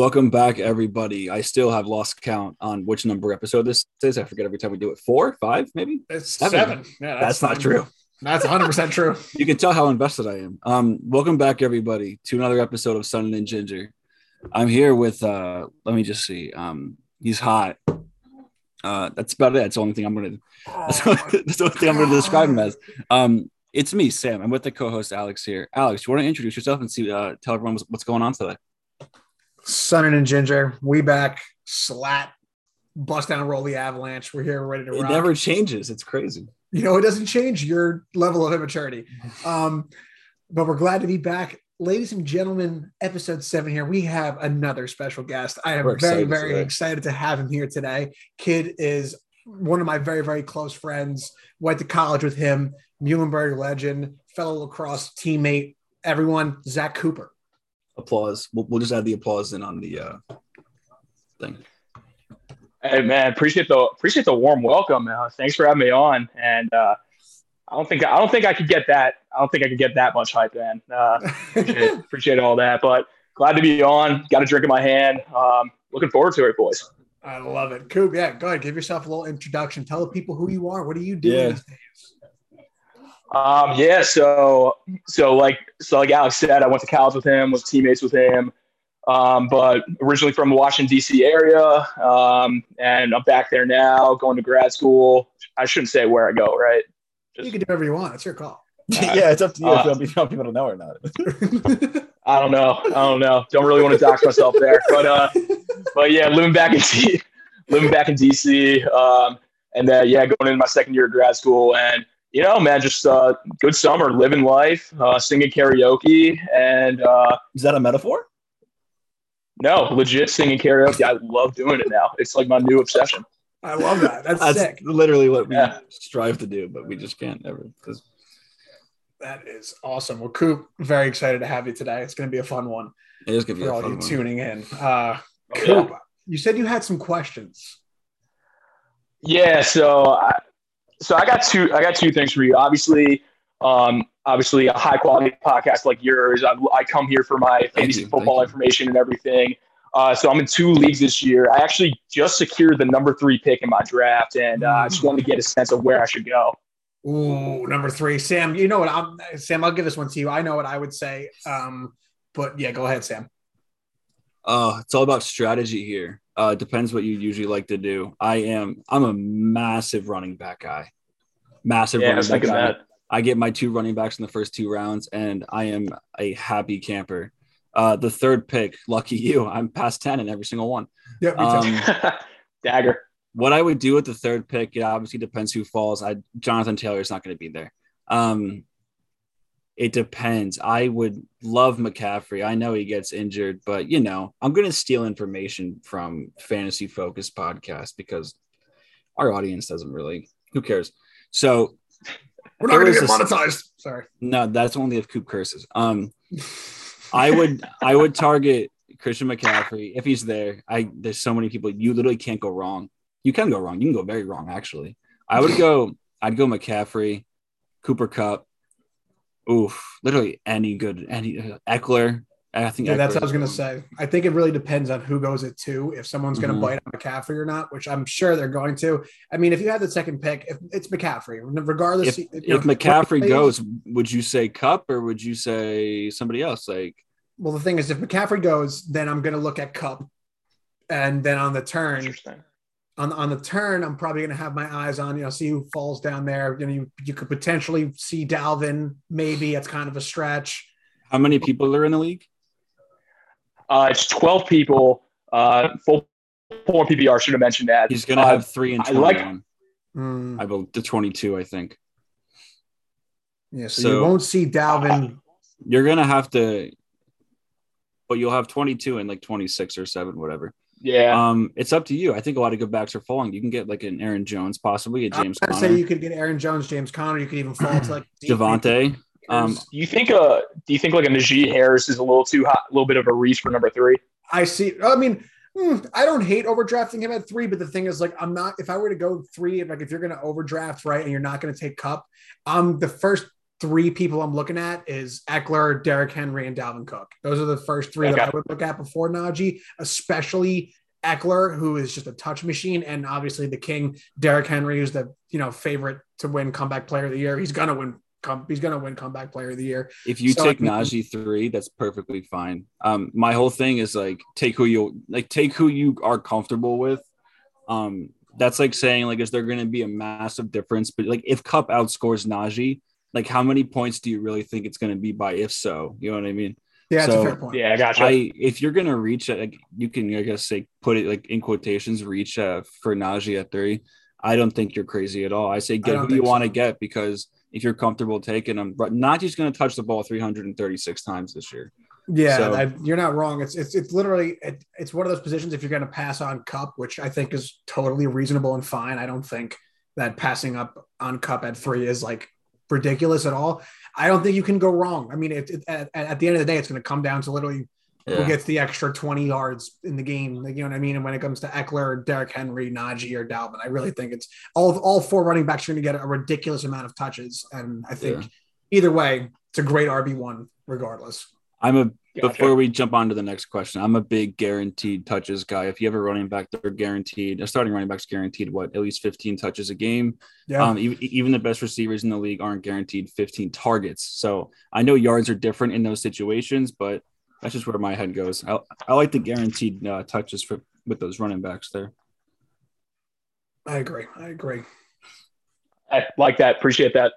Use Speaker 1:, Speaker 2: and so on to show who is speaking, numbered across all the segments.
Speaker 1: Welcome back, everybody. I still have lost count on which number episode this is. I forget every time we do it. Four, five, maybe.
Speaker 2: It's
Speaker 1: Seven.
Speaker 2: seven. Yeah,
Speaker 1: That's, not true.
Speaker 2: That's 100 percent true.
Speaker 1: You can tell how invested I am. Um, welcome back, everybody, to another episode of Sun and Ginger. I'm here with. uh Let me just see. Um, he's hot. Uh, that's about it. That's the only thing I'm gonna. That's, the only- that's the only thing I'm gonna describe him as. Um, it's me, Sam. I'm with the co-host Alex here. Alex, you want to introduce yourself and see, uh, tell everyone what's, what's going on today?
Speaker 2: Sunning and Ginger, we back. Slat, bust down, roll the avalanche. We're here, we're ready to
Speaker 1: It
Speaker 2: rock.
Speaker 1: never changes. It's crazy.
Speaker 2: you know, it doesn't change your level of immaturity. Um, but we're glad to be back. Ladies and gentlemen, episode seven here. We have another special guest. I am
Speaker 1: We're
Speaker 2: very, very
Speaker 1: today.
Speaker 2: excited to have him here today. Kid is one of my very, very close friends. Went to college with him, Muhlenberg legend, fellow lacrosse teammate, everyone, Zach Cooper.
Speaker 1: Applause. We'll, we'll just add the applause in on the uh, thing.
Speaker 3: Hey man, appreciate the appreciate the warm welcome. Uh, thanks for having me on. And uh, I don't think I don't think I could get that. I don't think I could get that much hype, man. Uh, appreciate, appreciate all that, but glad to be on. Got a drink in my hand. Um, looking forward to it, boys.
Speaker 2: I love it. Coop, yeah, go ahead. Give yourself a little introduction. Tell the people who you are. What do you do
Speaker 1: Yeah.
Speaker 2: These days?
Speaker 3: Um, yeah, so so like so like Alex said, I went to college with him, was teammates with him. Um, but originally from the Washington D.C. area, um, and I'm back there now, going to grad school. I shouldn't say where I go, right?
Speaker 2: You can do whatever you want. It's your call.
Speaker 1: yeah, it's up to you
Speaker 3: Uh,
Speaker 1: if you want- if you want people to know or not.
Speaker 3: I don't know. I don't know. Don't really want to dox myself there, but uh, but yeah, living back in D- living back in DC, um, and then yeah, going into my second year of grad school, and you know, man, just uh, good summer, living life, uh, singing karaoke, and uh,
Speaker 1: Is that a metaphor?
Speaker 3: no, legit singing karaoke. I love doing it now. It's like my new obsession.
Speaker 2: I love that. That's,
Speaker 1: That's
Speaker 2: sick.
Speaker 1: literally what we
Speaker 3: Yeah.
Speaker 1: strive to do, but we just can't ever. 'cause-
Speaker 2: That is awesome. Well, Coop, very excited to have you today. It's going to be a fun one
Speaker 1: It is gonna be
Speaker 2: for
Speaker 1: a
Speaker 2: all
Speaker 1: fun
Speaker 2: you
Speaker 1: one.
Speaker 2: tuning in. Uh,
Speaker 3: Oh, yeah.
Speaker 2: Coop, you said you had some questions.
Speaker 3: Yeah, so I, so I got two I got two things for you. Obviously, um, obviously a high quality podcast like yours. I, I come here for my fantasy
Speaker 1: you, thank
Speaker 3: football
Speaker 1: you.
Speaker 3: information and everything. Uh, so I'm in two leagues this year. I actually just secured the number three pick in my draft, and uh, I just wanted to get a sense of where I should go.
Speaker 2: Ooh, number three, Sam. You know what? I'm Sam. I'll give this one to you. I know what I would say. Um, but yeah, go ahead, Sam.
Speaker 1: Uh, it's all about strategy here. Uh, depends what you usually like to do. I am. I'm a massive running back guy. Massive
Speaker 3: Yeah, I
Speaker 1: running
Speaker 3: was
Speaker 1: back guy.
Speaker 3: that.
Speaker 1: I get my two running backs in the first two rounds, and I am a happy camper. Uh, the third pick, lucky you. I'm past ten in every single one.
Speaker 2: Yeah, me too.
Speaker 1: Um,
Speaker 3: Dagger.
Speaker 1: what I would do with the third pick, it obviously depends who falls. I Jonathan Taylor is not going to be there. Um, it depends. I would love McCaffrey. I know he gets injured, but you know, I'm going to steal information from Fantasy Focus podcast because our audience doesn't really. Who cares? So
Speaker 2: We're not going to get monetized. Sorry.
Speaker 1: no, that's only if Coop curses. Um, I would I would target Christian McCaffrey if he's there. I there's so many people you literally can't go wrong. You can go wrong. You can go very wrong actually. I would go. I'd go McCaffrey, Cooper Kupp. Oof, literally any good any uh, Ekeler. I think
Speaker 2: Yeah, that's what I was going to say. I think it really depends on who goes at two. If someone's going to
Speaker 1: Mhm.
Speaker 2: bite on McCaffrey or not, which I'm sure they're going to. I mean, if you had the second pick, if it's McCaffrey, regardless.
Speaker 1: If,
Speaker 2: you know,
Speaker 1: if McCaffrey
Speaker 2: plays-
Speaker 1: goes, would you say Kupp or would you say somebody else? Like
Speaker 2: Well, the thing is, if McCaffrey goes, then I'm going to look at Kupp, and then on the turn,
Speaker 3: Interesting.
Speaker 2: On on the turn, I'm probably going to have my eyes on you know see who falls down there. You know, you, you could potentially see Dalvin. Maybe it's kind of a stretch.
Speaker 1: how many people are in the league?
Speaker 3: Uh, it's 12 people. Uh, full point PPR should have mentioned that.
Speaker 1: He's gonna
Speaker 3: Uh,
Speaker 1: have three and
Speaker 3: I like-
Speaker 2: Mm,
Speaker 1: I believe the 22, I think.
Speaker 2: yeah, so,
Speaker 1: so-
Speaker 2: you won't see Dalvin.
Speaker 1: You're gonna have to, but you'll have 22 and like 26 or seven, whatever.
Speaker 3: Yeah.
Speaker 1: Um, it's up to you. I think a lot of good backs are falling. You can get like an Aaron Jones, possibly a
Speaker 2: I'm
Speaker 1: James
Speaker 2: gonna say you could get Aaron Jones, James Conner. You could even fall to like deep
Speaker 1: Devontae. Um,
Speaker 3: do you think uh do you think like a Najee Harris is a little too hot, a little bit of a reach for number three?
Speaker 2: I see. I mean, hmm, I don't hate overdrafting him at three, but the thing is, like, I'm not. If I were to go three, like, if you're going to overdraft right and you're not going to take Kupp, um, the first three people I'm looking at is Ekeler, Derrick Henry, and Dalvin Cook. Those are the first three that I would look at before Najee, especially Ekeler, who is just a touch machine, and obviously the king, Derrick Henry, who's the you know favorite to win comeback player of the year. He's gonna win. Come, he's gonna win comeback player of the year.
Speaker 1: If you
Speaker 2: So,
Speaker 1: take
Speaker 2: like,
Speaker 1: Najee three, that's perfectly fine. Um, my whole thing is like take who you like, take who you are comfortable with. Um, that's like saying like, is there going to be a massive difference? But like, if Kupp outscores Najee, like, how many points do you really think it's going to be by? If so, you know what I mean?
Speaker 2: Yeah, that's
Speaker 1: So,
Speaker 2: a fair point.
Speaker 3: Yeah, I gotcha.
Speaker 1: I if you're gonna reach it, like you can I guess say put it like in quotations, reach uh, for Najee at three. I don't think you're crazy at all. I say get
Speaker 2: don't
Speaker 1: who you
Speaker 2: think
Speaker 1: want to get because if you're comfortable taking them but Najee's gonna touch the ball 336 times this year.
Speaker 2: Yeah,
Speaker 1: So-
Speaker 2: I, you're not wrong. It's it's it's literally it, it's one of those positions if you're going to pass on Kupp, which I think is totally reasonable and fine. I don't think that passing up on Kupp at three is like ridiculous at all. I don't think you can go wrong. I mean, it, it, at, at the end of the day, it's going to come down to literally who gets the extra 20 yards in the game. Like, you know what I mean? And when it comes to Ekeler, Derrick Henry, Najee, or Dalvin, I really think it's all all four running backs are going to get a ridiculous amount of touches. And I think
Speaker 1: Yeah.
Speaker 2: either way, it's a great RB one regardless.
Speaker 1: I'm a
Speaker 3: Gotcha.
Speaker 1: before we jump on to the next question, I'm a big guaranteed touches guy. If you have a running back, they're guaranteed. A starting running back's guaranteed what at least 15 touches a game.
Speaker 2: Yeah.
Speaker 1: Um, e- even the best receivers in the league aren't guaranteed 15 targets. So I know yards are different in those situations, but that's just where my head goes. I, I like the guaranteed uh, touches for with those running backs there.
Speaker 2: I agree. I agree.
Speaker 3: I like that. Appreciate that.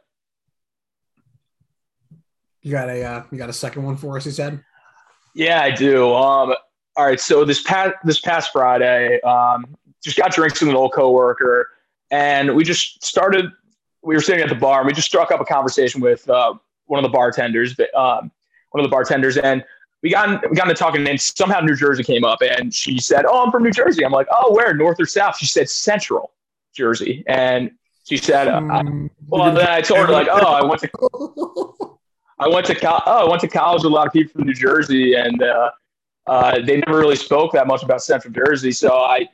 Speaker 2: You got a uh, you got a second one for us, he said.
Speaker 3: Yeah, I do. Um, all right. So this past this past Friday, um, just got drinks with an old coworker, and we just started. We were sitting at the bar, and we just struck up a conversation with uh, one of the bartenders. But um, one of the bartenders, and we got we got into talking, and somehow New Jersey came up, and she said, "Oh, I'm from New Jersey." I'm like, "Oh, where? North or South?" She said, "Central Jersey," and she said, uh, I,
Speaker 2: Mm,
Speaker 3: "Well." Then I told her like, "Oh, I went to I went to col- oh, I went to college with a lot of people from New Jersey, and uh, uh, they never really spoke that much about Central Jersey. So I,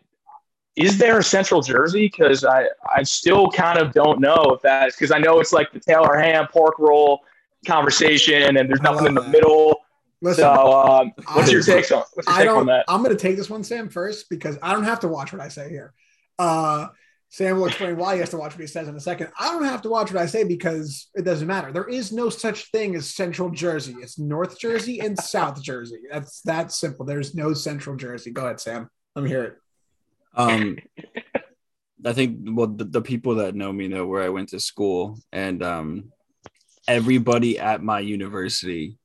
Speaker 3: is there a Central Jersey? Because I I still kind of don't know if that's because I know it's like the Taylor ham pork roll conversation, and there's nothing in the
Speaker 2: that.
Speaker 3: middle.
Speaker 2: Listen,
Speaker 3: So um, what's your take on what's your
Speaker 2: I
Speaker 3: take on that?
Speaker 2: I'm going to take this one, Sam, first because I don't have to watch what I say here. Uh, Sam will explain why he has to watch what he says in a second. I don't have to watch what I say because it doesn't matter. There is no such thing as Central Jersey. It's North Jersey and South Jersey. That's that simple. There's no Central Jersey. Go ahead, Sam. Let me hear it.
Speaker 1: Um, I think well the, the people that know me know where I went to school, and um, everybody at my university,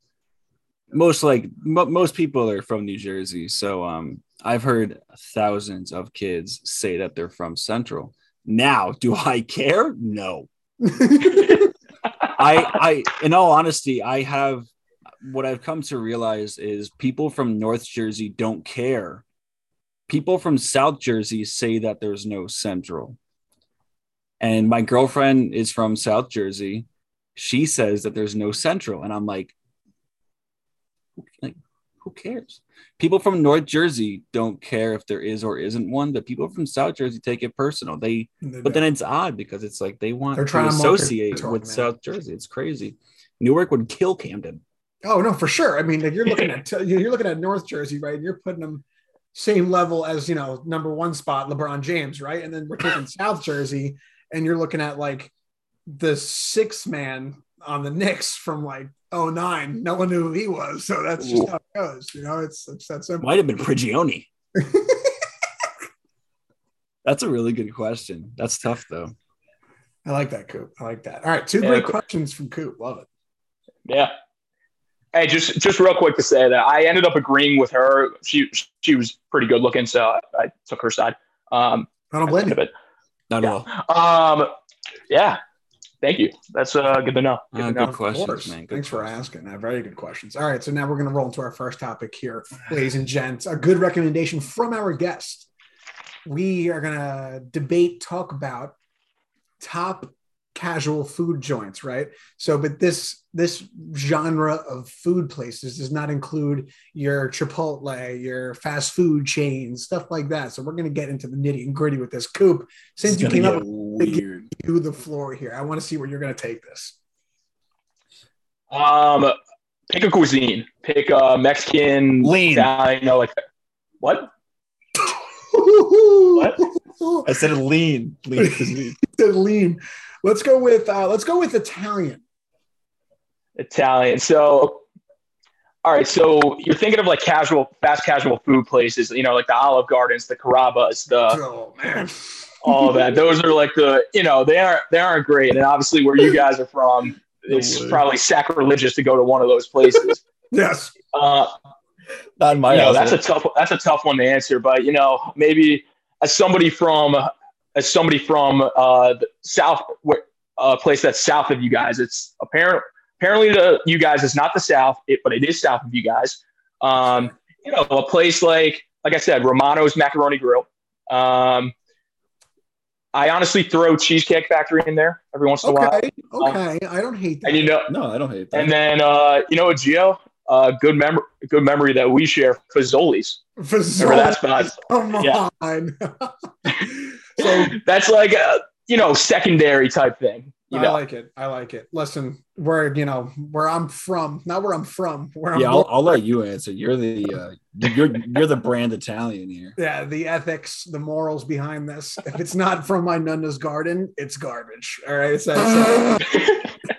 Speaker 1: most like mo- most people are from New Jersey. So um, I've heard thousands of kids say that they're from Central. Now, do I care? No. I, I, in all honesty, I have what I've come to realize is people from North Jersey don't care. People from South Jersey say that there's no Central. And my girlfriend is from South Jersey. She says that there's no Central. And I'm like, like, who cares? People from North Jersey don't care if there is or isn't one, but people from South Jersey take it personal. They but then it's odd because it's like they want
Speaker 2: They're
Speaker 1: to
Speaker 2: trying to
Speaker 1: associate with
Speaker 2: man.
Speaker 1: South Jersey. It's crazy. Newark would kill Camden.
Speaker 2: Oh no, for sure. I mean, like you're looking at you're looking at North Jersey, right? And you're putting them same level as you know number one spot LeBron James, right? And then we're taking South Jersey, and you're looking at like the six man on the Knicks from like 09. No one knew who he was, so that's just
Speaker 1: Ooh.
Speaker 2: how it goes. You know, it's it's that simple.
Speaker 1: Might have been Prigioni. That's a really good question. That's tough though.
Speaker 2: I like that, Coop. I like that. All right, two
Speaker 3: Yeah,
Speaker 2: great
Speaker 3: cool.
Speaker 2: questions from Coop. Love it.
Speaker 3: Yeah. Hey, just just real quick to say that I ended up agreeing with her. She she was pretty good looking, so I, I took her side. Um,
Speaker 2: I don't blame you.
Speaker 3: but
Speaker 1: Not
Speaker 3: Yeah.
Speaker 1: at all.
Speaker 3: Um, yeah. Thank you. That's uh, good to know. Good
Speaker 1: Uh,
Speaker 3: to
Speaker 1: good
Speaker 3: know.
Speaker 2: Of
Speaker 1: questions, man. Good
Speaker 2: Thanks for asking. Uh, very good questions. All right, so now we're going to roll into our first topic here, ladies and gents. A good recommendation from our guest. We are going to debate, talk about top casual food joints, right? So, but this this genre of food places does not include your Chipotle, your fast food chains, stuff like that. So, we're going to get into the nitty and gritty with this. Coop, since
Speaker 1: It's
Speaker 2: you came up
Speaker 1: get
Speaker 2: with
Speaker 1: weird.
Speaker 2: you the floor here, I want to see where you're going to take this.
Speaker 3: Um, pick a cuisine. Pick a Mexican,
Speaker 1: Lean.
Speaker 3: i know, like what?
Speaker 2: what?
Speaker 1: I said lean. Lean cuisine.
Speaker 2: lean. Let's go with uh, let's go with Italian.
Speaker 3: Italian. So, all right. So you're thinking of like casual, fast casual food places. You know, like the Olive Gardens, the Carrabba's, the
Speaker 2: Oh man.
Speaker 3: all of that. Those are like the you know they aren't they aren't great. And obviously, where you guys are from, it's
Speaker 1: way.
Speaker 3: probably sacrilegious to go to one of those places.
Speaker 2: Yes.
Speaker 3: Uh,
Speaker 1: Not in my
Speaker 3: you know, that's a tough that's a tough one to answer. But you know, maybe as somebody from as somebody from uh, the south, where- a place that's south of you guys, it's apparent apparently to you guys it's not the south, it, but it is south of you guys. Um, you know, a place like like I said, Romano's Macaroni Grill. Um, I honestly throw Cheesecake Factory in there every once in a while,
Speaker 2: Okay. Okay. I don't hate that.
Speaker 3: and you know,
Speaker 1: no, I don't hate that.
Speaker 3: and then uh, you know, Gio, uh, good memory, good memory that we share, Fazoli's. Remember that spot?
Speaker 2: Come
Speaker 3: Yeah.
Speaker 2: on. so
Speaker 3: That's like a you know secondary type thing. You
Speaker 2: I like it. I like it. Listen, where you know where I'm from, not where I'm from. Where I'm
Speaker 1: yeah, I'll. I'll let you answer. You're the uh, you're you're the brand Italian here.
Speaker 2: yeah, the ethics, the morals behind this. If it's not from my nunna's garden, it's garbage. All right. So, so-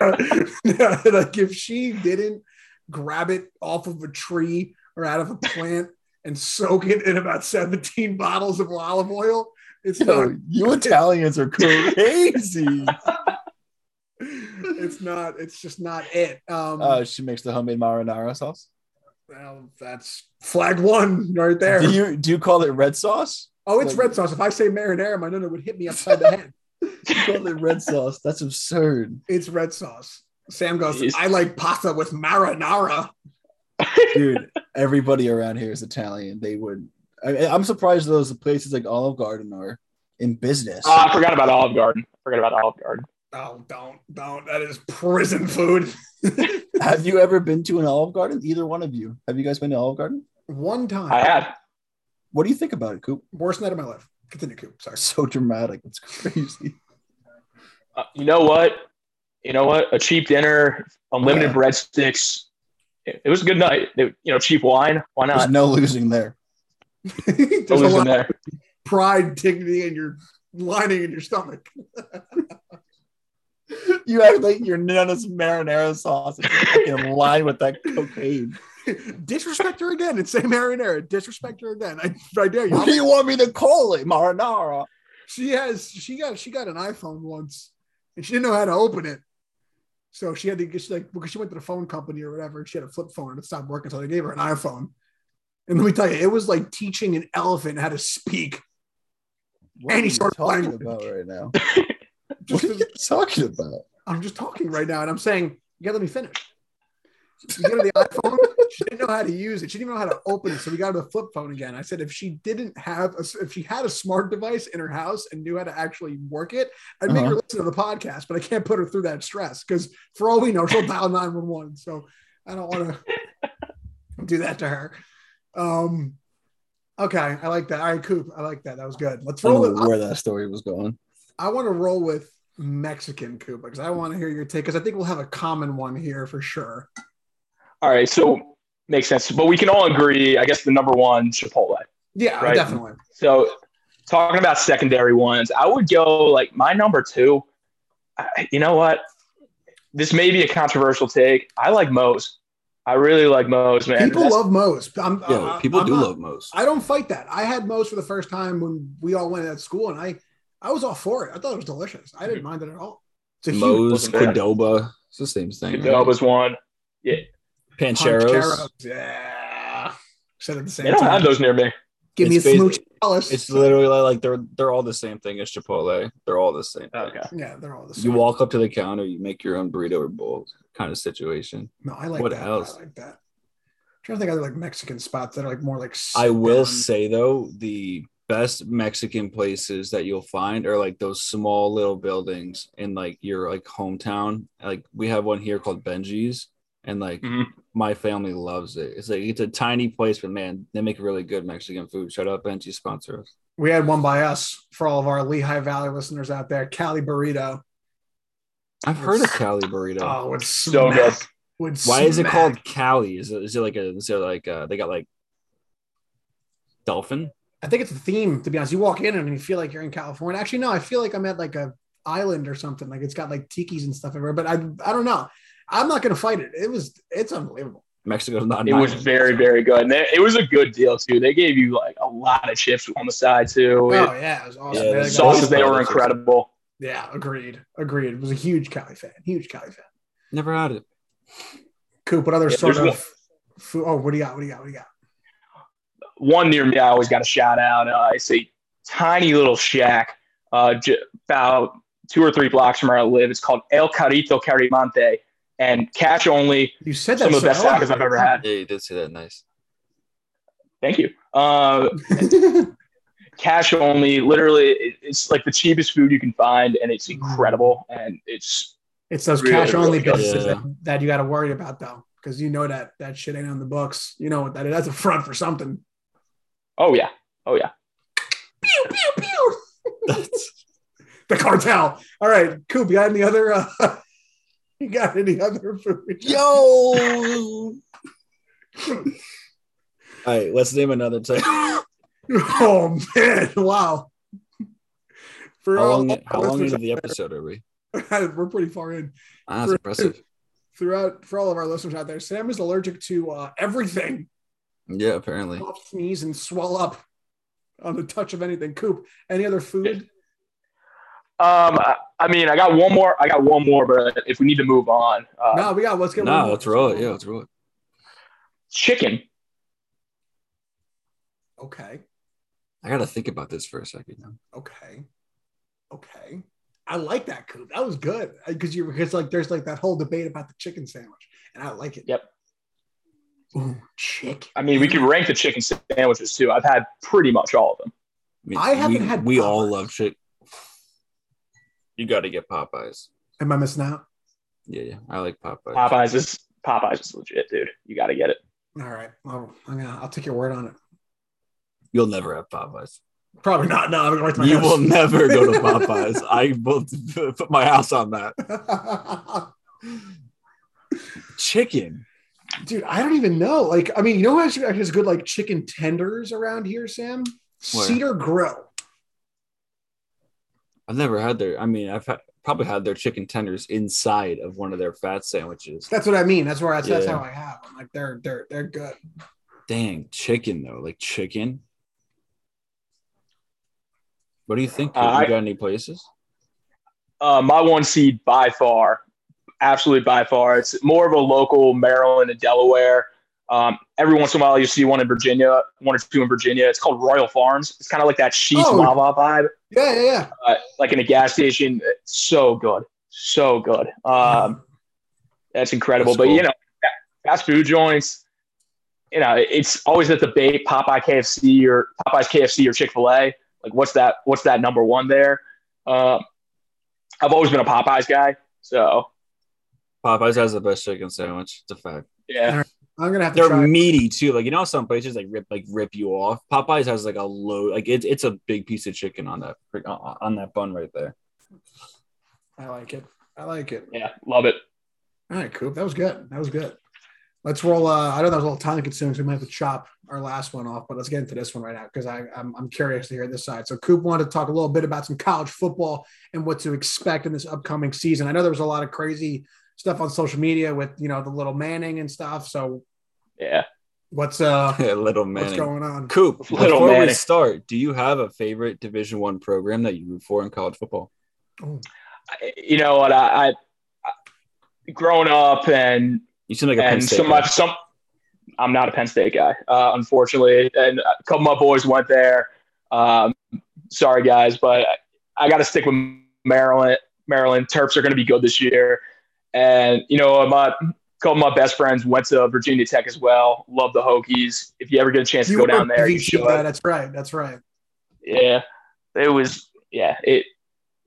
Speaker 2: like if she didn't grab it off of a tree or out of a plant and soak it in about 17 bottles of olive oil, it's not
Speaker 1: you Italians are crazy.
Speaker 2: it's not it's just not it. Um
Speaker 1: uh, she makes the homemade marinara sauce.
Speaker 2: well, that's flag one right there.
Speaker 1: Do you do you call it red sauce?
Speaker 2: oh, it's
Speaker 1: like-
Speaker 2: red sauce. If I say marinara, my nonna would hit me upside the head.
Speaker 1: You call it red sauce? That's absurd,
Speaker 2: It's red sauce. Sam goes,
Speaker 3: Jeez.
Speaker 2: I like pasta with marinara.
Speaker 1: dude. Everybody around here is Italian. They would. I, I'm surprised those places like Olive Garden are in business.
Speaker 3: Oh, I forgot about Olive Garden. I Forgot about Olive Garden.
Speaker 2: Oh, don't, don't. That is prison food.
Speaker 1: Have you ever been to an Olive Garden? Either one of you. Have you guys been to Olive Garden?
Speaker 2: One time.
Speaker 3: I had.
Speaker 1: What do you think about it, Coop?
Speaker 2: Worst night of my life. Continue, Coop. Sorry.
Speaker 1: So dramatic. It's crazy.
Speaker 3: Uh, you know what? You know what? A cheap dinner, unlimited
Speaker 1: Yeah.
Speaker 3: breadsticks. It, it was a good night. It- you know, cheap wine. Why
Speaker 1: There's
Speaker 3: not?
Speaker 1: no losing there.
Speaker 2: There's
Speaker 3: It
Speaker 2: a
Speaker 3: was in
Speaker 2: lot
Speaker 3: there.
Speaker 2: of pride, dignity, and your lining in your stomach.
Speaker 1: You act like your nana's marinara sauce in line with that cocaine.
Speaker 2: Disrespect her again and say marinara. Disrespect her again. I, I dare
Speaker 1: What do
Speaker 2: you.
Speaker 1: you want me to call it? Marinara.
Speaker 2: She has. She got. She got an iPhone once, and she didn't know how to open it. So she had to get she like because she went to the phone company or whatever. And she had a flip phone and it stopped working, so they gave her an iPhone. And let me tell you, it was like teaching an elephant how to speak.
Speaker 1: What
Speaker 2: Any
Speaker 1: are you
Speaker 2: sort of
Speaker 1: talking
Speaker 2: language.
Speaker 1: about right now? What are you talking about?
Speaker 2: I'm just talking right now, and I'm saying, you gotta let me finish. You get her the iPhone. She didn't know how to use it. She didn't even know how to open it. So we got her the flip phone again. I said if she didn't have, a, if she had a smart device in her house and knew how to actually work it, I'd make her
Speaker 1: Uh-huh.
Speaker 2: listen to the podcast. But I can't put her through that stress because for all we know, she'll dial nine one one. So I don't want to do that to her. Um. Okay, I like that. All right, Coop, I like that. That was good. Let's
Speaker 1: I
Speaker 2: roll
Speaker 1: don't
Speaker 2: with.
Speaker 1: know where that story was going.
Speaker 2: I want to roll with Mexican Coop because I want to hear your take because I think we'll have a common one here for sure.
Speaker 3: All right, so makes sense. But we can all agree, I guess, the number one Chipotle.
Speaker 2: Yeah,
Speaker 3: Right.
Speaker 2: definitely.
Speaker 3: So talking about secondary ones, I would go like my number two. I, you know what? This may be a controversial take. I like Moe's. I really like Moe's, man.
Speaker 2: People
Speaker 3: That's-
Speaker 2: love Moe's. I'm,
Speaker 1: Yeah,
Speaker 2: uh,
Speaker 1: people
Speaker 2: I'm
Speaker 1: do
Speaker 2: not-
Speaker 1: love Moe's.
Speaker 2: I don't fight that. I had Moe's for the first time when we all went at school, and I I was all for it. I thought it was delicious. I didn't mind it at all. It's a
Speaker 1: Moe's,
Speaker 3: wasn't bad.
Speaker 1: Qdoba. It's the same thing.
Speaker 3: That was one.
Speaker 1: Pancheros.
Speaker 2: Pancheros. Yeah. Said at the same
Speaker 3: They don't
Speaker 2: time.
Speaker 3: have those near me.
Speaker 2: Give me a smooch. Alice.
Speaker 1: It's literally like they're they're all the same thing as Chipotle. They're all the same. Thing.
Speaker 3: Okay.
Speaker 2: yeah, they're all the same.
Speaker 1: You walk up to the counter, you make your own burrito or bowl kind of situation.
Speaker 2: No, I like
Speaker 1: What
Speaker 2: that.
Speaker 1: else?
Speaker 2: I like that. I'm trying to think of other like Mexican spots that are like more like.
Speaker 1: I will
Speaker 2: sit-down.
Speaker 1: say though, the best Mexican places that you'll find are like those small little buildings in like your like hometown. Like we have one here called Benji's, and like
Speaker 3: Mhm.
Speaker 1: my family loves it. It's like it's a tiny place, but man, they make really good Mexican food. Shout out Benji sponsor us.
Speaker 2: We had one by us for all of our Lehigh Valley listeners out there. Cali burrito.
Speaker 1: I've heard of Cali burrito.
Speaker 2: Oh, it's
Speaker 3: So
Speaker 2: smack.
Speaker 3: good.
Speaker 2: would
Speaker 1: Why is it called Cali? Is it is it like a is it like uh they got like dolphin?
Speaker 2: I think it's a theme, to be honest. You walk in and you feel like you're in California. Actually, no, I feel like I'm at like a island or something. Like it's got like tikis and stuff everywhere. But I I don't know. I'm not gonna fight it. It was it's unbelievable.
Speaker 1: Mexico's not.
Speaker 3: It was very,
Speaker 1: so-
Speaker 3: very good. And they, it was a good deal too. They gave you like a lot of chips on the side too.
Speaker 2: Oh
Speaker 3: It-
Speaker 2: yeah, it was awesome.
Speaker 1: Yeah,
Speaker 2: They
Speaker 1: the
Speaker 3: sauces they were incredible.
Speaker 2: yeah, agreed. Agreed. It was a huge Cali fan. Huge Cali fan.
Speaker 1: Never had it.
Speaker 2: Coop, what other
Speaker 3: Yeah,
Speaker 2: sort
Speaker 3: there's
Speaker 2: of food? Oh, what do you got? What do you got? What do you got?
Speaker 3: One near me, I always got a shout out. Uh, it's a tiny little shack, uh, j- about two or three blocks from where I live. It's called El Carito Carimonte, and cash only.
Speaker 2: You said that
Speaker 3: Some of the
Speaker 2: so
Speaker 3: best tacos I've ever had.
Speaker 1: Yeah, you did say that. Nice.
Speaker 3: Thank you. Uh, cash only. Literally, it's like the cheapest food you can find, and it's incredible. And it's
Speaker 2: It's those
Speaker 3: Really,
Speaker 2: cash only
Speaker 3: really
Speaker 2: businesses
Speaker 1: Yeah.
Speaker 2: that, that you got to worry about though, because you know that that shit ain't on the books. You know that that is? That's a front for something.
Speaker 3: oh yeah, oh yeah.
Speaker 2: Pew pew pew. the cartel. All right, Coop. You got any other? Uh, you got any other food?
Speaker 1: Yo. All right, let's name another type.
Speaker 2: Oh man! Wow. For all,
Speaker 1: long?
Speaker 2: all
Speaker 1: How long
Speaker 2: listeners
Speaker 1: into the episode are we?
Speaker 2: we're pretty far in.
Speaker 1: Ah, that's impressive.
Speaker 2: Throughout for all of our listeners out there, Sam is allergic to uh, everything.
Speaker 1: Yeah, apparently.
Speaker 2: Cough, sneeze, and swell up on the touch of anything. Coop. Any other food?
Speaker 3: Um, I, I mean, I got one more. I got one more, but if we need to move on, uh,
Speaker 2: no, we got. Let's get.
Speaker 1: No,
Speaker 2: more.
Speaker 1: let's roll it. Yeah, let's roll it.
Speaker 3: chicken.
Speaker 2: Okay.
Speaker 1: I gotta think about this for a second. Now.
Speaker 2: Okay. Okay. I like that, Coop. That was good because you because like there's like that whole debate about the chicken sandwich, and I like it.
Speaker 3: Yep.
Speaker 2: Ooh, chicken.
Speaker 3: I mean, we could rank the chicken sandwiches too. I've had pretty much all of them.
Speaker 1: mean,
Speaker 2: I haven't
Speaker 1: we,
Speaker 2: had
Speaker 1: We all love shit. You got to get Popeyes.
Speaker 2: Am I missing out?
Speaker 1: Yeah, yeah. I like Popeyes.
Speaker 3: Popeyes is Popeyes is legit, dude. You got to get it.
Speaker 2: All right. Well, I'm gonna. I'll take your word on it.
Speaker 1: You'll never have Popeyes.
Speaker 2: Probably not. No, I'm gonna go right my
Speaker 1: You
Speaker 2: house.
Speaker 1: will never go to Popeyes. I will put my house on that. Chicken.
Speaker 2: Dude, I don't even know. Like, I mean, you know who actually has good like chicken tenders around here, Sam?
Speaker 1: Where?
Speaker 2: Cedar Grill.
Speaker 1: I've never had their. I mean, I've had, probably had their chicken tenders inside of one of their fat sandwiches.
Speaker 2: That's what I mean. That's where that's, that's how I have them. Like they're they're they're good.
Speaker 1: Dang, chicken though, like chicken. What do you think?
Speaker 3: Uh,
Speaker 1: you
Speaker 3: I-
Speaker 1: got any places?
Speaker 3: Uh, my one seed by far, absolutely by far. It's more of a local Maryland and Delaware. Um, every once in a while, you see one in Virginia, one or two in Virginia. It's called Royal Farms. It's kind of like that cheese
Speaker 2: Oh.
Speaker 3: lava vibe,
Speaker 2: Yeah, yeah, yeah.
Speaker 3: uh, like in a gas station. It's so good, so good. Um, that's incredible.
Speaker 1: That's
Speaker 3: but
Speaker 1: cool.
Speaker 3: you know, fast food joints. You know, it's always a debate: Popeye KFC or Popeye's KFC or Chick Fil A. Like, what's that? What's that number one there? Um, I've always been a Popeyes guy, so
Speaker 1: Popeyes has the best chicken sandwich. It's a fact.
Speaker 3: yeah.
Speaker 2: I'm gonna have to
Speaker 1: They're
Speaker 2: try.
Speaker 1: meaty too. Like you know, some places like rip like rip you off. Popeyes has like a low, like it's it's a big piece of chicken on that on that bun right there.
Speaker 2: I like it. I like it.
Speaker 3: Yeah, love it.
Speaker 2: All right, Coop. That was good. That was good. Let's roll. Uh, I know that was a little time consuming, so we might have to chop our last one off, but let's get into this one right now because I'm, I'm curious to hear this side. So, Coop wanted to talk a little bit about some college football and what to expect in this upcoming season. I know there was a lot of crazy stuff on social media with you know the little Manning and stuff. So,
Speaker 3: Yeah.
Speaker 2: what's uh
Speaker 1: Little
Speaker 2: what's going on?
Speaker 1: Coop,
Speaker 3: Little
Speaker 1: before we start, do you have a favorite Division One program that you root for in college football?
Speaker 2: Oh,
Speaker 3: You know what? I, I, I growing up and
Speaker 1: You seem like a Penn State
Speaker 3: so
Speaker 1: guy.
Speaker 3: much some. I'm not a Penn State guy, uh, unfortunately, and a couple of my boys went there. Um, sorry, guys, but I got to stick with Maryland. Maryland Terps are going to be good this year, and you know my couple of my best friends went to Virginia Tech as well. Love the Hokies. If you ever get a chance to go down there, you should.
Speaker 2: yeah, that's right. That's right.
Speaker 3: Yeah, it was. Yeah, it.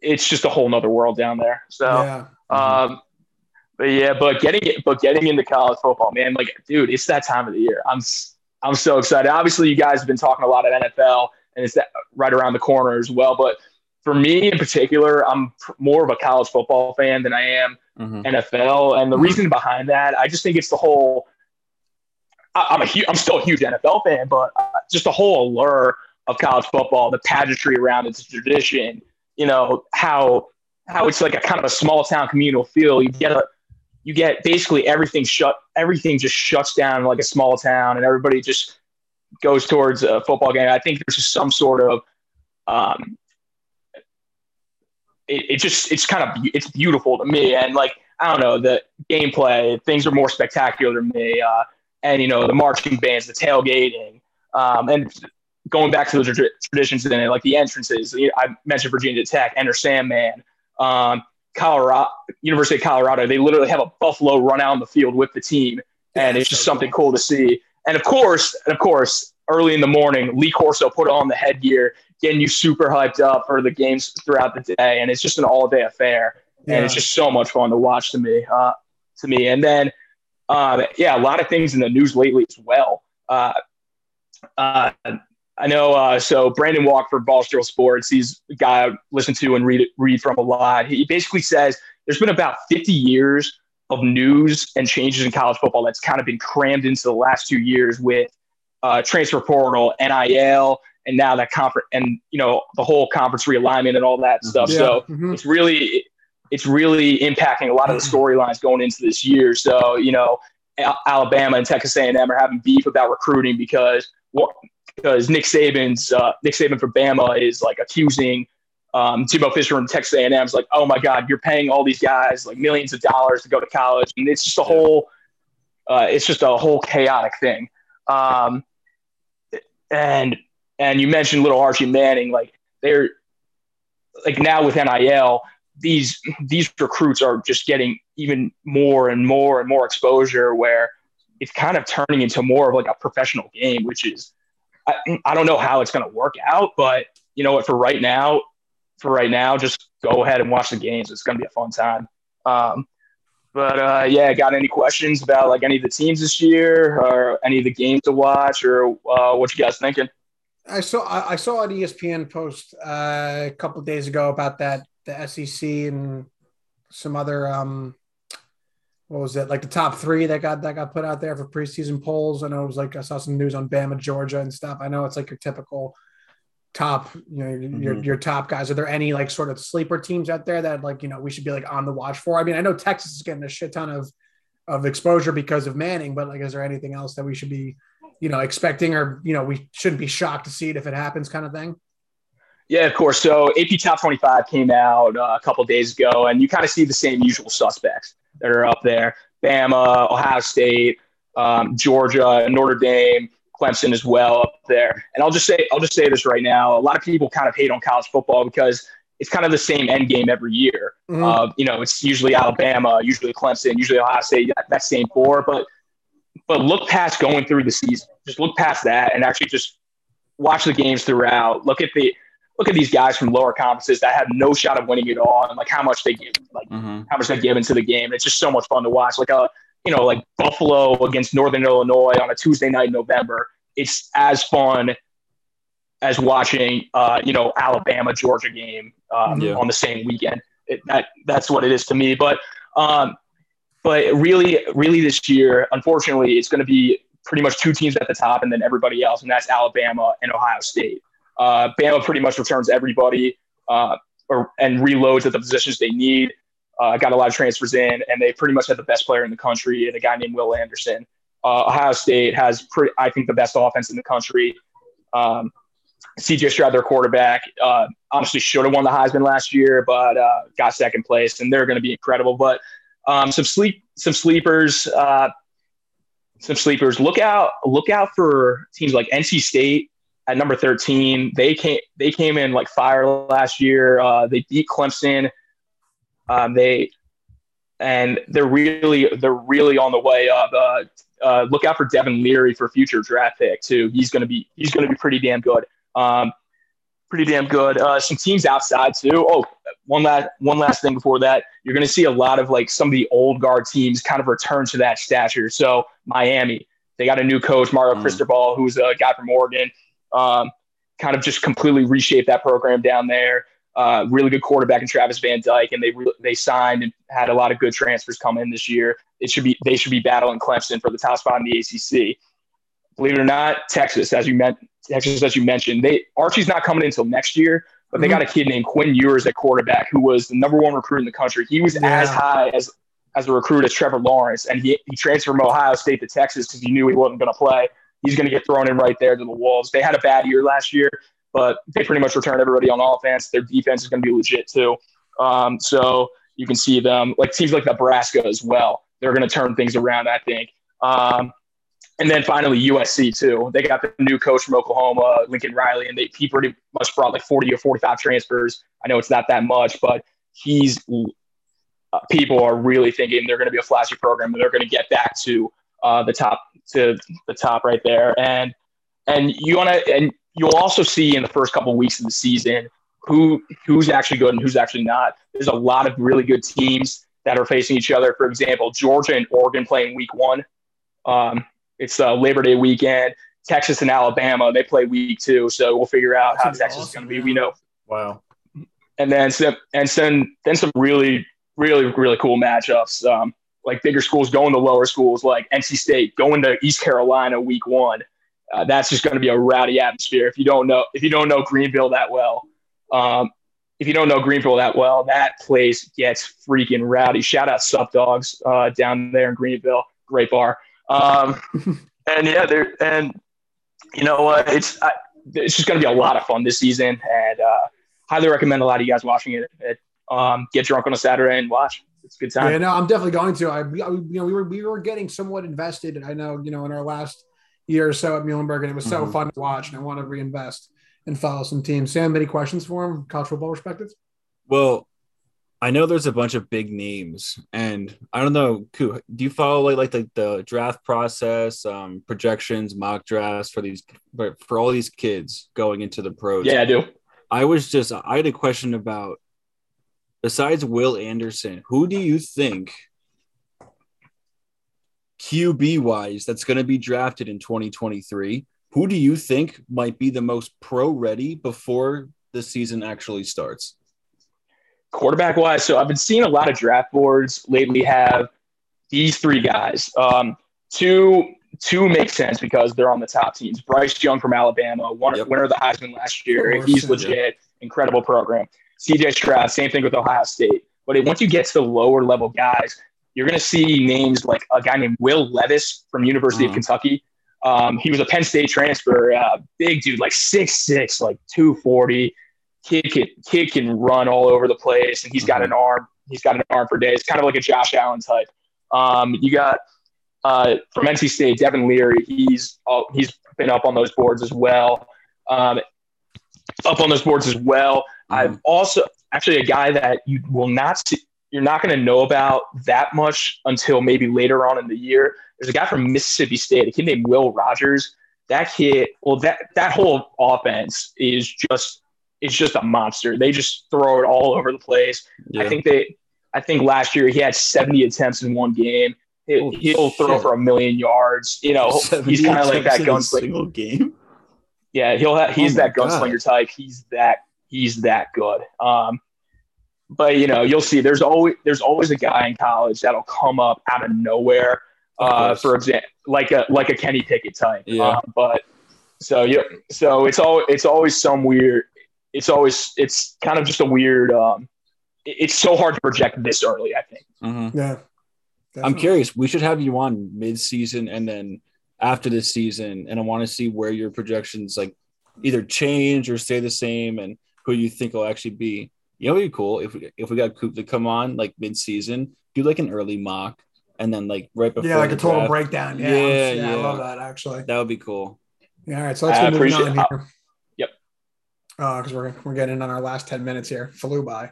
Speaker 3: It's just a whole nother world down there. So.
Speaker 2: Yeah.
Speaker 3: Um, but yeah, but getting it, but getting into college football, man, like, dude, it's that time of the year. I'm, I'm so excited. Obviously, you guys have been talking a lot of NFL, and it's that right around the corner as well. But for me in particular, I'm more of a college football fan than I am mm-hmm. NFL, and the reason behind that, I just think it's the whole. I, am a I'm still a huge NFL fan, but uh, just the whole allure of college football, the pageantry around its tradition, you know how how it's like a kind of a small town communal feel. You get a you get basically everything shut everything just shuts down like a small town and everybody just goes towards a football game. I think there's just some sort of um, it, it just it's kind of it's beautiful to me. And like I don't know the gameplay things are more spectacular to me uh, and you know the marching bands the tailgating um, and going back to those traditions in it like the entrances I mentioned Virginia Tech Enter Sandman um, Colorado University of Colorado they literally have a buffalo run out on the field with the team and it's just something cool to see. And of course and of course early in the morning Lee Corso put on the headgear getting you super hyped up for the games throughout the day, and it's just an all day affair, yeah. and it's just so much fun to watch to me. Uh, to me, and then um, yeah, a lot of things in the news lately as well. Uh, uh, I know. Uh, so Brandon Walk for Barstool Sports, he's a guy I listen to and read read from a lot. He basically says there's been about 50 years of news and changes in college football that's kind of been crammed into the last two years with uh, transfer portal, NIL, and now that conference and you know the whole conference realignment and all that mm-hmm. stuff. Yeah. So mm-hmm. it's really it's really impacting a lot of the storylines going into this year. So you know Alabama and Texas A&M are having beef about recruiting because what because Nick Saban's uh, Nick Saban for Bama is like accusing um, Jimbo Fisher from Texas A&M is like, oh my God, you're paying all these guys like millions of dollars to go to college, and it's just a whole, uh, it's just a whole chaotic thing. Um, and and you mentioned little Archie Manning, like they're like now with NIL, these these recruits are just getting even more and more and more exposure where it's kind of turning into more of like a professional game, which is I, I don't know how it's going to work out, but you know what? For right now, for right now, just go ahead and watch the games. It's going to be a fun time. Um, but uh, yeah, got any questions about like any of the teams this year or any of the games to watch or uh, what you guys thinking?
Speaker 2: I saw I saw an ESPN post uh, a couple days ago about that the SEC and some other um what was it like the top three that got that got put out there for preseason polls. I know it was like I saw some news on Bama, Georgia, and stuff. I know it's like your typical top, you know, mm-hmm. your your top guys. Are there any like sort of sleeper teams out there that like you know we should be like on the watch for? I mean, I know Texas is getting a shit ton of of exposure because of Manning, but like, is there anything else that we should be you know, expecting or, you know, we shouldn't be shocked to see it if it happens kind of thing?
Speaker 3: Yeah, of course. So AP Top 25 came out uh, a couple days ago, and you kind of see the same usual suspects that are up there Bama, Ohio State, um, Georgia, Notre Dame, Clemson as well up there. And I'll just say, I'll just say this right now. A lot of people kind of hate on college football because it's kind of the same end game every year. Mm-hmm. Uh, you know, it's usually Alabama, usually Clemson, usually Ohio State, that, that same four. But but look past going through the season. Just look past that and actually just watch the games throughout. Look at the look at these guys from lower conferences that have no shot of winning it all and like how much they give like mm-hmm. how much they give into the game. It's just so much fun to watch. Like a uh, you know, like Buffalo against Northern Illinois on a Tuesday night in November. It's as fun as watching uh, you know, Alabama Georgia game um, yeah. on the same weekend. It, that that's what it is to me. But um, but really, really this year, unfortunately, it's going to be pretty much two teams at the top and then everybody else, and that's Alabama and Ohio State. Uh, Bama pretty much returns everybody uh, or, and reloads at the positions they need. Uh, got a lot of transfers in, and they pretty much had the best player in the country, and a guy named Will Anderson. Uh, Ohio State has, pretty, I think, the best offense in the country. Um, CJ Stroud, their quarterback, uh, honestly should have won the Heisman last year, but uh, got second place, and they're going to be incredible. But um, some sleep, some sleepers, uh, some sleepers. Look out, look out for teams like NC State at number thirteen. They came, they came in like fire last year. Uh, they beat Clemson. Um, they and they're really, they're really on the way up. Uh, uh, look out for Devin Leary for future draft pick too. He's gonna be, he's gonna be pretty damn good. Um, pretty damn good. Uh, some teams outside too. Oh, one last one last thing before that, you're going to see a lot of like some of the old guard teams kind of return to that stature. So Miami, they got a new coach, Mario mm. Cristobal, who's a guy from Oregon. Um, kind of just completely reshaped that program down there. Uh, really good quarterback in Travis Van Dyke, and they re- they signed and had a lot of good transfers come in this year. It should be they should be battling Clemson for the top spot in the ACC. Believe it or not, Texas, as you meant, Texas, as you mentioned, they Archie's not coming until next year, but they mm-hmm. got a kid named Quinn Ewers at quarterback who was the number one recruit in the country. He was yeah. as high as as a recruit as Trevor Lawrence, and he, he transferred from Ohio State to Texas because he knew he wasn't going to play. He's going to get thrown in right there to the Wolves. They had a bad year last year, but they pretty much return everybody on offense. Their defense is going to be legit too. Um, so you can see them like teams like Nebraska as well. They're going to turn things around, I think. Um, and then finally USC too. They got the new coach from Oklahoma, Lincoln Riley, and they, he pretty much brought like 40 or 45 transfers. I know it's not that much, but he's uh, people are really thinking they're going to be a flashy program and they're going to get back to uh, the top to the top right there. And and you want to and you'll also see in the first couple of weeks of the season who who's actually good and who's actually not. There's a lot of really good teams that are facing each other. For example, Georgia and Oregon playing week one. Um, it's uh, Labor Day weekend. Texas and Alabama they play week two, so we'll figure out how Texas awesome, is going to be. We know.
Speaker 1: Wow.
Speaker 3: And then some, and then then some really really really cool matchups. Um, like bigger schools going to lower schools, like NC State going to East Carolina week one. Uh, that's just going to be a rowdy atmosphere. If you don't know if you don't know Greenville that well, um, if you don't know Greenville that well, that place gets freaking rowdy. Shout out Sup Dogs uh, down there in Greenville, great bar. Um, and yeah, there and you know what? It's I, it's just going to be a lot of fun this season, and uh, highly recommend a lot of you guys watching it. it um, get drunk on a Saturday and watch. It's a good time.
Speaker 2: Yeah, no, I'm definitely going to. I, you know, we were we were getting somewhat invested. I know, you know, in our last year or so at Muhlenberg, and it was so mm-hmm. fun to watch, and I want to reinvest and follow some teams. Sam, any questions for him, college football perspective?
Speaker 1: Well, I know there's a bunch of big names, and I don't know. Do you follow like like the, the draft process, um, projections, mock drafts for these but for all these kids going into the pros?
Speaker 3: Yeah, I do.
Speaker 1: I was just I had a question about besides Will Anderson, who do you think QB wise that's going to be drafted in 2023? Who do you think might be the most pro ready before the season actually starts?
Speaker 3: quarterback wise, so I've been seeing a lot of draft boards lately have these three guys. Um, two two make sense because they're on the top teams. Bryce Young from Alabama, one, yep. winner of the Heisman last year. He's legit, incredible program. CJ Stroud, same thing with Ohio State. But once you get to the lower level guys, you're going to see names like a guy named Will Levis from University mm-hmm. of Kentucky. Um, he was a Penn State transfer, uh, big dude, like six six, like 240 kid can kid can run all over the place, and he's got an arm. He's got an arm for days. Kind of like a Josh Allen type. Um, you got uh, from NC State, Devin Leary. He's uh, he's been up on those boards as well. Um, up on those boards as well. Mm-hmm. I've also actually a guy that you will not see. You're not going to know about that much until maybe later on in the year. There's a guy from Mississippi State, a kid named Will Rogers. That kid, well, that that whole offense is just is just a monster. They just throw it all over the place. Yeah. I think they, I think last year he had 70 attempts in one game. It, he'll throw for a million yards. You know, he's kind of like that gunslinger. Single game. Yeah, he'll have, he's oh that gunslinger God. type. He's that he's that good. Um, but you know, you'll see. There's always there's always a guy in college that'll come up out of nowhere. Uh, for example, like a like a Kenny Pickett type. Yeah. Uh, but so yeah, so it's all it's always some weird it's always it's kind of just a weird. Um, it's so hard to project this early. I think.
Speaker 2: Mm-hmm. Yeah.
Speaker 1: Definitely. I'm curious. We should have you on mid-season and then after this season, and I want to see where your projections like either change or stay the same, and who you think will actually be. You know, it'd be cool if we if we got Coop to come on like mid-season, do like an early mock, and then like right before
Speaker 2: yeah, like a total draft. breakdown. Yeah, yeah, yeah, I love that actually.
Speaker 1: That would be cool.
Speaker 2: Yeah, all right, so let's get moving on here because uh, we're we're getting on our last ten minutes here. Flew by.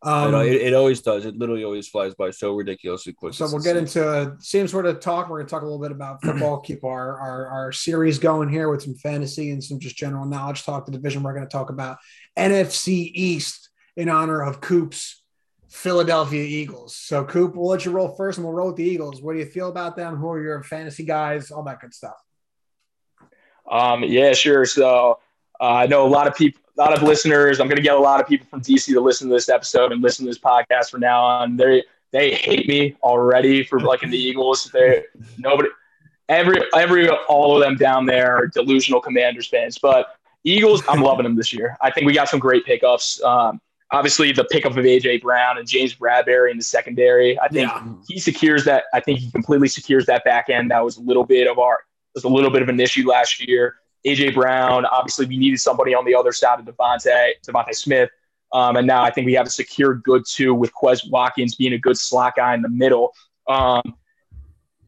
Speaker 1: Um, know, it, it, always does. It literally always flies by so ridiculously quick.
Speaker 2: So we'll get into a same sort of talk. We're going to talk a little bit about football. keep our, our our series going here with some fantasy and some just general knowledge talk. The division we're going to talk about NFC East in honor of Coop's Philadelphia Eagles. So Coop, we'll let you roll first, and we'll roll with the Eagles. What do you feel about them? Who are your fantasy guys? All that good stuff.
Speaker 3: Um, yeah, sure. So uh, I know a lot of people. A lot of listeners. I'm going to get a lot of people from DC to listen to this episode and listen to this podcast from now on. They they hate me already for liking the Eagles. They nobody, every every all of them down there are delusional Commanders fans. But Eagles, I'm loving them this year. I think we got some great pickups. Um, obviously, the pickup of AJ Brown and James Bradberry in the secondary. I think
Speaker 2: Yeah.
Speaker 3: he secures that. I think he completely secures that back end. That was a little bit of our was a little bit of an issue last year. AJ Brown, obviously, we needed somebody on the other side of DeVonta, DeVonta Smith. Um, and now I think we have a secure good two with Quez Watkins being a good slot guy in the middle. Um,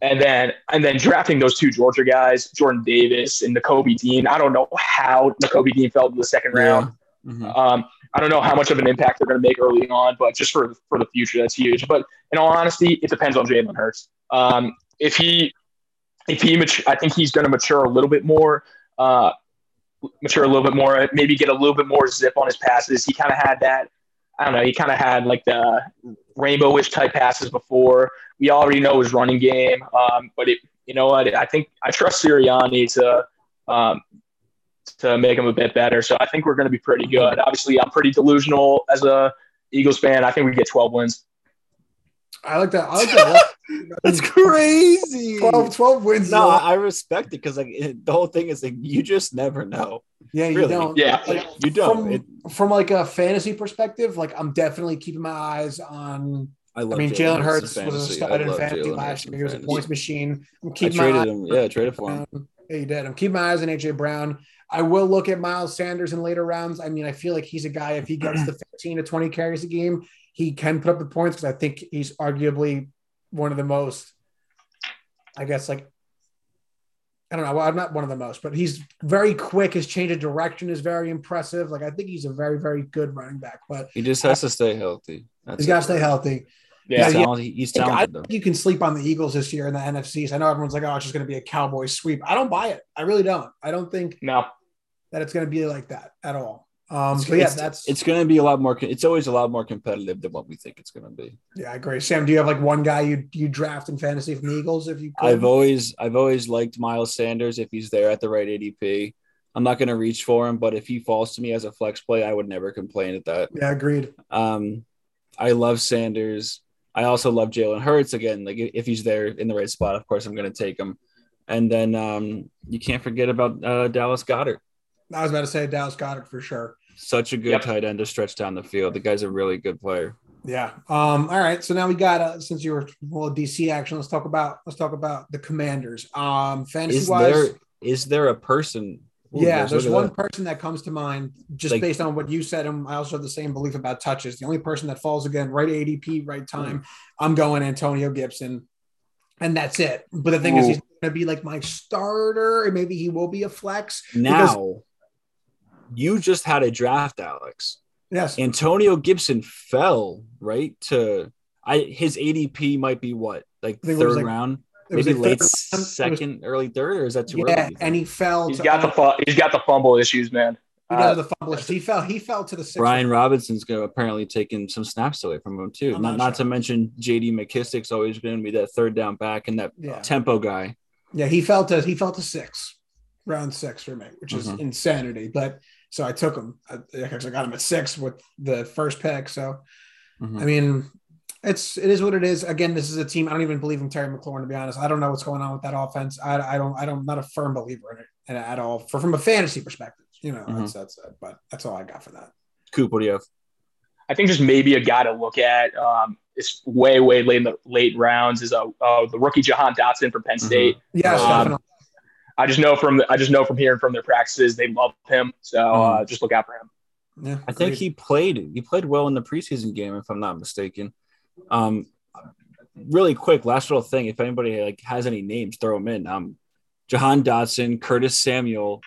Speaker 3: and then and then drafting those two Georgia guys, Jordan Davis and Nakobe Dean. I don't know how Nakobe Dean fell in the second round.
Speaker 1: Mhm.
Speaker 3: Um, I don't know how much of an impact they're going to make early on, but just for for the future, that's huge. But in all honesty, it depends on Jalen Hurts. Um, if he if he mature, I think he's going to mature a little bit more. Uh, mature a little bit more, maybe get a little bit more zip on his passes. He kind of had that. I don't know. He kind of had like the rainbowish type passes before. We already know his running game, um, but it, you know what? I think I trust Sirianni to um, to make them a bit better. So I think we're going to be pretty good. Obviously, I'm pretty delusional as a Eagles fan. I think we get 12 wins.
Speaker 2: I like that. I like that.
Speaker 1: That's crazy.
Speaker 2: 12, 12 wins.
Speaker 1: No,
Speaker 2: lot.
Speaker 1: I I respect it because like it, the whole thing is like you just never know.
Speaker 2: yeah, you
Speaker 1: really.
Speaker 2: don't.
Speaker 3: Yeah.
Speaker 2: Like,
Speaker 1: You don't.
Speaker 2: From,
Speaker 1: It-
Speaker 2: from like a fantasy perspective, like I'm definitely keeping my eyes on.
Speaker 1: I
Speaker 2: I
Speaker 1: love.
Speaker 2: mean, Jalen Hurts was a
Speaker 1: fantasy.
Speaker 2: stud
Speaker 1: I
Speaker 2: in
Speaker 1: love
Speaker 2: fantasy
Speaker 1: Jalen
Speaker 2: last year. He was a points machine. I'm
Speaker 1: I
Speaker 2: keeping my
Speaker 1: traded
Speaker 2: eye
Speaker 1: him. Yeah, I traded for him.
Speaker 2: Yeah, you did. I'm keeping my eyes on AJ Brown. I will look at Miles Sanders in later rounds. I mean, I feel like he's a guy. If he gets the 15 to 20 carries a game, he can put up the points because I think he's arguably one of the most. I guess like I don't know. Well, I'm not one of the most, but he's very quick. His change of direction is very impressive. Like I think he's a very, very good running back. But
Speaker 1: He just has to stay healthy. That's
Speaker 2: he's got to stay healthy.
Speaker 3: Yeah.
Speaker 2: Yeah,
Speaker 1: talented. He's talented though.
Speaker 2: think you can sleep on the Eagles this year in the NFCs. I know everyone's like, "Oh, it's just going to be a Cowboy sweep." I don't buy it. I really don't. I don't think
Speaker 3: No.
Speaker 2: That it's going to be like that at all. Um,
Speaker 1: It's,
Speaker 2: yeah,
Speaker 1: it's-
Speaker 2: that's
Speaker 1: it's going to be a lot more. It's always a lot more competitive than what we think it's going to be.
Speaker 2: yeah, I agree. Sam, do you have like one guy you you draft in fantasy from the Eagles if you could?
Speaker 1: I've always I've always liked Miles Sanders if he's there at the right ADP. I'm not going to reach for him, but if he falls to me as a flex play, I would never complain at that.
Speaker 2: yeah, agreed.
Speaker 1: Um, I love Sanders. I also love Jalen Hurts. Again, like if he's there in the right spot, of course I'm going to take him. And then um, you can't forget about uh, Dallas Goedert.
Speaker 2: I was about to say Dallas Goedert for sure.
Speaker 1: Such a good
Speaker 3: Yep.
Speaker 1: tight end to stretch down the field. The guy's a really good player.
Speaker 2: Yeah. Um. All right. So now we got uh, since you were well DC action. Let's talk about let's talk about the Commanders. Um. Fantasy
Speaker 1: Is
Speaker 2: wise.
Speaker 1: there is there a person? Ooh,
Speaker 2: yeah,
Speaker 1: guys,
Speaker 2: there's one
Speaker 1: that.
Speaker 2: person that comes to mind just
Speaker 1: Like-
Speaker 2: based on what you said, and I also have the same belief about touches. The only person that falls again, right ADP, right time, I'm going Antonio Gibson, and that's it. But the thing is, he's going to be like my starter, and maybe he will be a flex.
Speaker 1: Now, you just had a draft, Alex.
Speaker 2: Yes,
Speaker 1: Antonio Gibson fell right to I his ADP might be what like
Speaker 2: I think it was
Speaker 1: third
Speaker 2: like-
Speaker 1: round, maybe
Speaker 2: like
Speaker 1: late
Speaker 2: round. It was-
Speaker 1: second, early third, or is that too
Speaker 2: yeah,
Speaker 1: early? do you
Speaker 2: and he fell.
Speaker 3: He's
Speaker 2: to,
Speaker 3: got the
Speaker 2: uh,
Speaker 3: fu- he's got the fumble issues, man.
Speaker 2: he
Speaker 3: Uh,
Speaker 2: got the fumble. He fell. He fell to the sixth.
Speaker 1: Brian Robinson's going to apparently taking some snaps away from him too.
Speaker 2: I'm
Speaker 1: Not,
Speaker 2: not
Speaker 1: not
Speaker 2: sure.
Speaker 1: to mention JD McKissic's always going to be that third down back and that
Speaker 2: Yeah.
Speaker 1: tempo guy.
Speaker 2: Yeah, he fell to he fell to six, round six for me, which is
Speaker 1: Mhm.
Speaker 2: insanity. But so I took him. I, I got him at six with the first pick. So
Speaker 1: Mhm.
Speaker 2: I mean, it's it is what it is. Again, this is a team. I don't even believe in Terry McLaurin to be honest. I don't know what's going on with that offense. I, I don't. I don't. I'm not a firm believer in it and at all. For from a fantasy perspective, you know,
Speaker 1: Mhm.
Speaker 2: that's that's it. But that's all I got for that.
Speaker 1: Coop, what do you have?
Speaker 3: I think just maybe a guy to look at. Um, it's way way late in the late rounds is uh, uh the rookie Jahan Dotson from Penn State.
Speaker 2: Yes,
Speaker 3: Um,
Speaker 2: definitely.
Speaker 3: I just know from I just know from hearing from their practices they love him. So uh, just look out for him.
Speaker 2: Yeah,
Speaker 1: I think he played. He played well in the preseason game, if I'm not mistaken. Um, really quick, last little thing. If anybody like has any names, throw them in. Um, Jahan Dotson, Curtis Samuel,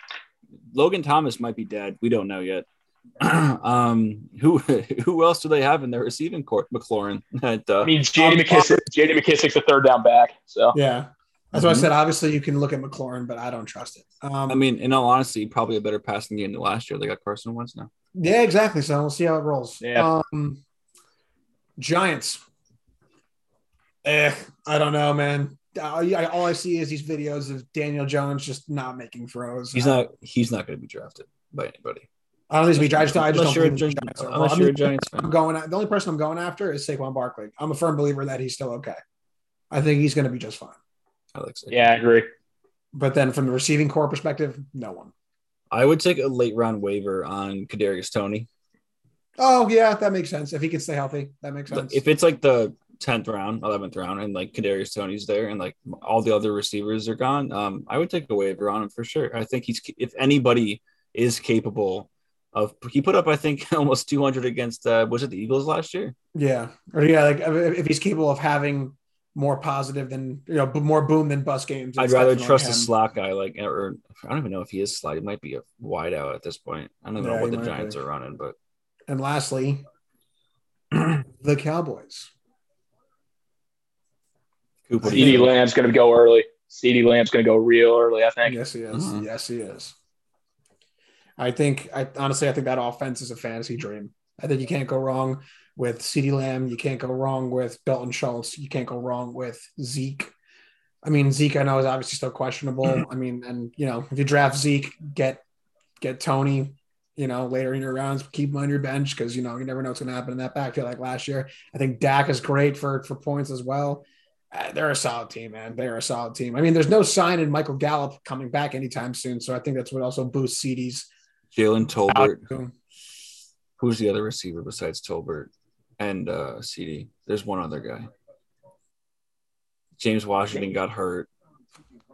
Speaker 1: Logan Thomas might be dead. We don't know yet. um, who who else do they have in their receiving court? McLaurin. At, uh,
Speaker 3: I mean, JD McKissic, JD McKissic's a third down back. So
Speaker 2: Yeah. That's why I said obviously you can look at McLaurin, but I don't trust it. Um,
Speaker 1: I mean, in all honesty, probably a better passing game than last year. They got Carson Wentz now.
Speaker 2: yeah, exactly. So we'll see how it rolls.
Speaker 3: Yeah.
Speaker 2: Um, Giants. Eh, I don't know, man. I- all I see is these videos of Daniel Jones just not making throws.
Speaker 1: He's not. He's not going to be drafted by anybody.
Speaker 2: I don't think he's be. Just, I just
Speaker 1: Unless
Speaker 2: don't
Speaker 1: you're a
Speaker 2: the Giants are-
Speaker 1: unless you're a Giants fan.
Speaker 2: I'm going. The only person I'm going after is Saquon Barkley. I'm a firm believer that he's still okay. I think he's going to be just fine.
Speaker 1: I.
Speaker 3: Yeah, I agree.
Speaker 2: But then from the receiving core perspective, no one.
Speaker 1: I would take a late round waiver on Kadarius Toney.
Speaker 2: Oh yeah, that makes sense. If he can stay healthy, that makes sense.
Speaker 1: If it's like the tenth round, eleventh round, and like Kadarius Toney's there, and like all the other receivers are gone, um, I would take a waiver on him for sure. I think he's if anybody is capable of, he put up I think almost two hundred against uh, was it the Eagles last year?
Speaker 2: yeah, or yeah, like if if he's capable of having more positive than you know, b- more boom than bust games.
Speaker 1: I'd rather
Speaker 2: definitely
Speaker 1: trust a slot guy like or I don't even know if he is slot. He might be a wide out at this point. I don't
Speaker 2: Yeah,
Speaker 1: know what the Giants
Speaker 2: be.
Speaker 1: are running, but
Speaker 2: And lastly, the Cowboys.
Speaker 1: Cooper,
Speaker 3: CeeDee Lamb's going to go early. CeeDee Lamb's going to go real early, I think.
Speaker 2: Yes, he is.
Speaker 1: Mhm.
Speaker 2: Yes, he is. I think I honestly I think that offense is a fantasy dream. I think you can't go wrong with CeeDee Lamb. You can't go wrong with Dalton Schultz. You can't go wrong with Zeke. I mean, Zeke, I know is obviously still questionable. I mean, and you know, if you draft Zeke, get get Tony, you know, later in your rounds, keep him on your bench because you know you never know what's going to happen in that backfield like last year. I think Dak is great for for points as well. Uh, they're a solid team, man. They're a solid team. I mean, there's no sign in Michael Gallup coming back anytime soon, so I think that's what also boosts CeeDee's.
Speaker 1: Jalen Tolbert. Who's the other receiver besides Tolbert and uh, CeeDee? There's one other guy. James Washington got hurt.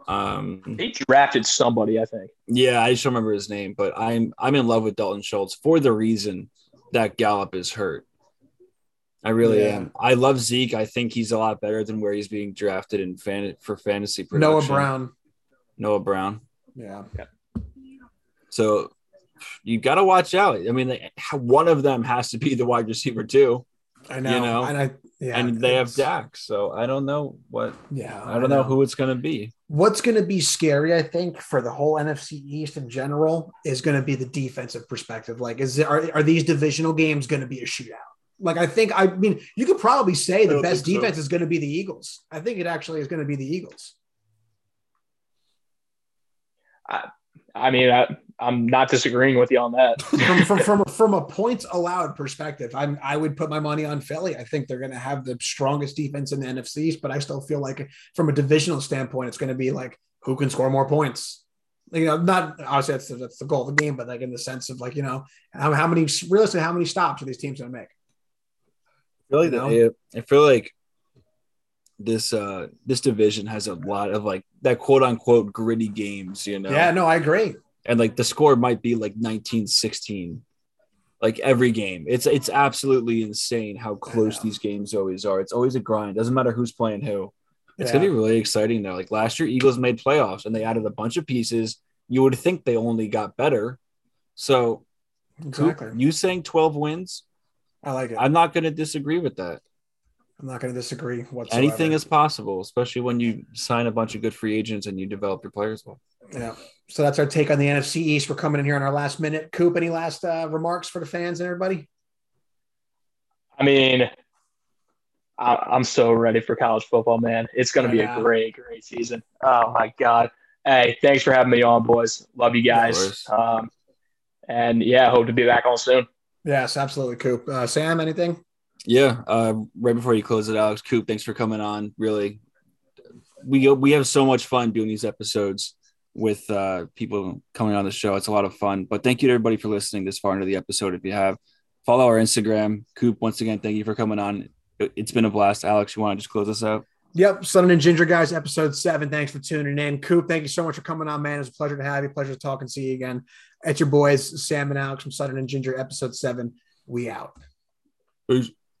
Speaker 1: Um,
Speaker 3: They drafted somebody, I think.
Speaker 1: yeah, I just don't remember his name, but I'm I'm in love with Dalton Schultz for the reason that Gallup is hurt. I really
Speaker 2: Yeah.
Speaker 1: am. I love Zeke. I think he's a lot better than where he's being drafted in fan for fantasy production.
Speaker 2: Noah Brown.
Speaker 1: Noah Brown.
Speaker 2: Yeah.
Speaker 1: So you got to watch out. I mean, one of them has to be the wide receiver too,
Speaker 2: I know.
Speaker 1: You know,
Speaker 2: and I yeah.
Speaker 1: and they have
Speaker 2: it's-
Speaker 1: Dak. So I don't know what
Speaker 2: Yeah.
Speaker 1: I don't know who it's gonna be.
Speaker 2: What's going to be scary, I think, for the whole NFC East in general is going to be the defensive perspective. Like, is there, are, are these divisional games going to be a shootout? Like, I think, I mean, you could probably say the best
Speaker 1: think so.
Speaker 2: defense is going to be the Eagles. I think it actually is going to be the Eagles.
Speaker 3: I, I mean, I, I'm not disagreeing with you on that.
Speaker 2: from, from, from, from a points allowed perspective, I'm, I would put my money on Philly. I think they're going to have the strongest defense in the NFCs, but I still feel like from a divisional standpoint, it's going to be like who can score more points. Like, you know, not obviously that's the, that's the goal of the game, but like in the sense of like you know how, how many realistically how many stops are these teams going to make?
Speaker 1: I feel like
Speaker 2: You know?
Speaker 1: the- I feel like this uh this division has a lot of like that quote unquote gritty games, you know.
Speaker 2: Yeah, no, I agree.
Speaker 1: And like the score might be like 1916 like every game. It's it's absolutely insane how close these games always are. It's always a grind. Doesn't matter who's playing who. It's
Speaker 2: Yeah.
Speaker 1: gonna be really exciting though. Like last year, Eagles made playoffs and they added a bunch of pieces. You would think they only got better. So
Speaker 2: Exactly.
Speaker 1: you saying 12 wins?
Speaker 2: I like it.
Speaker 1: I'm not gonna disagree with that.
Speaker 2: I'm not going to disagree whatsoever.
Speaker 1: Anything is possible, especially when you sign a bunch of good free agents and you develop your players well.
Speaker 2: Yeah. So that's our take on the NFC East. We're coming in here on our last minute. Coop, any last uh, remarks for the fans and everybody?
Speaker 3: I mean, I, I'm so ready for college football, man. It's going to be a great, great season. Oh my god! Hey, thanks for having me on, boys. Love you guys.
Speaker 1: course.
Speaker 3: Um, and yeah, hope to be back on soon.
Speaker 2: Yes, absolutely, Coop. Uh, Sam, anything?
Speaker 1: Yeah. Uh, right before you close it, Alex Coop, thanks for coming on. Really, we we have so much fun doing these episodes with uh, people coming on the show. It's a lot of fun. But thank you to everybody for listening this far into the episode. If you have, follow our Instagram. Coop, once again, thank you for coming on. It- It's been a blast. Alex, you want to just close us out?
Speaker 2: Yep, Sun and Ginger guys, episode seven. Thanks for tuning in. Coop, thank you so much for coming on, man. It was a pleasure to have you. Pleasure to talk and see you again. It's your boys, Sam and Alex from Southern and Ginger, episode seven. We out.
Speaker 1: Peace.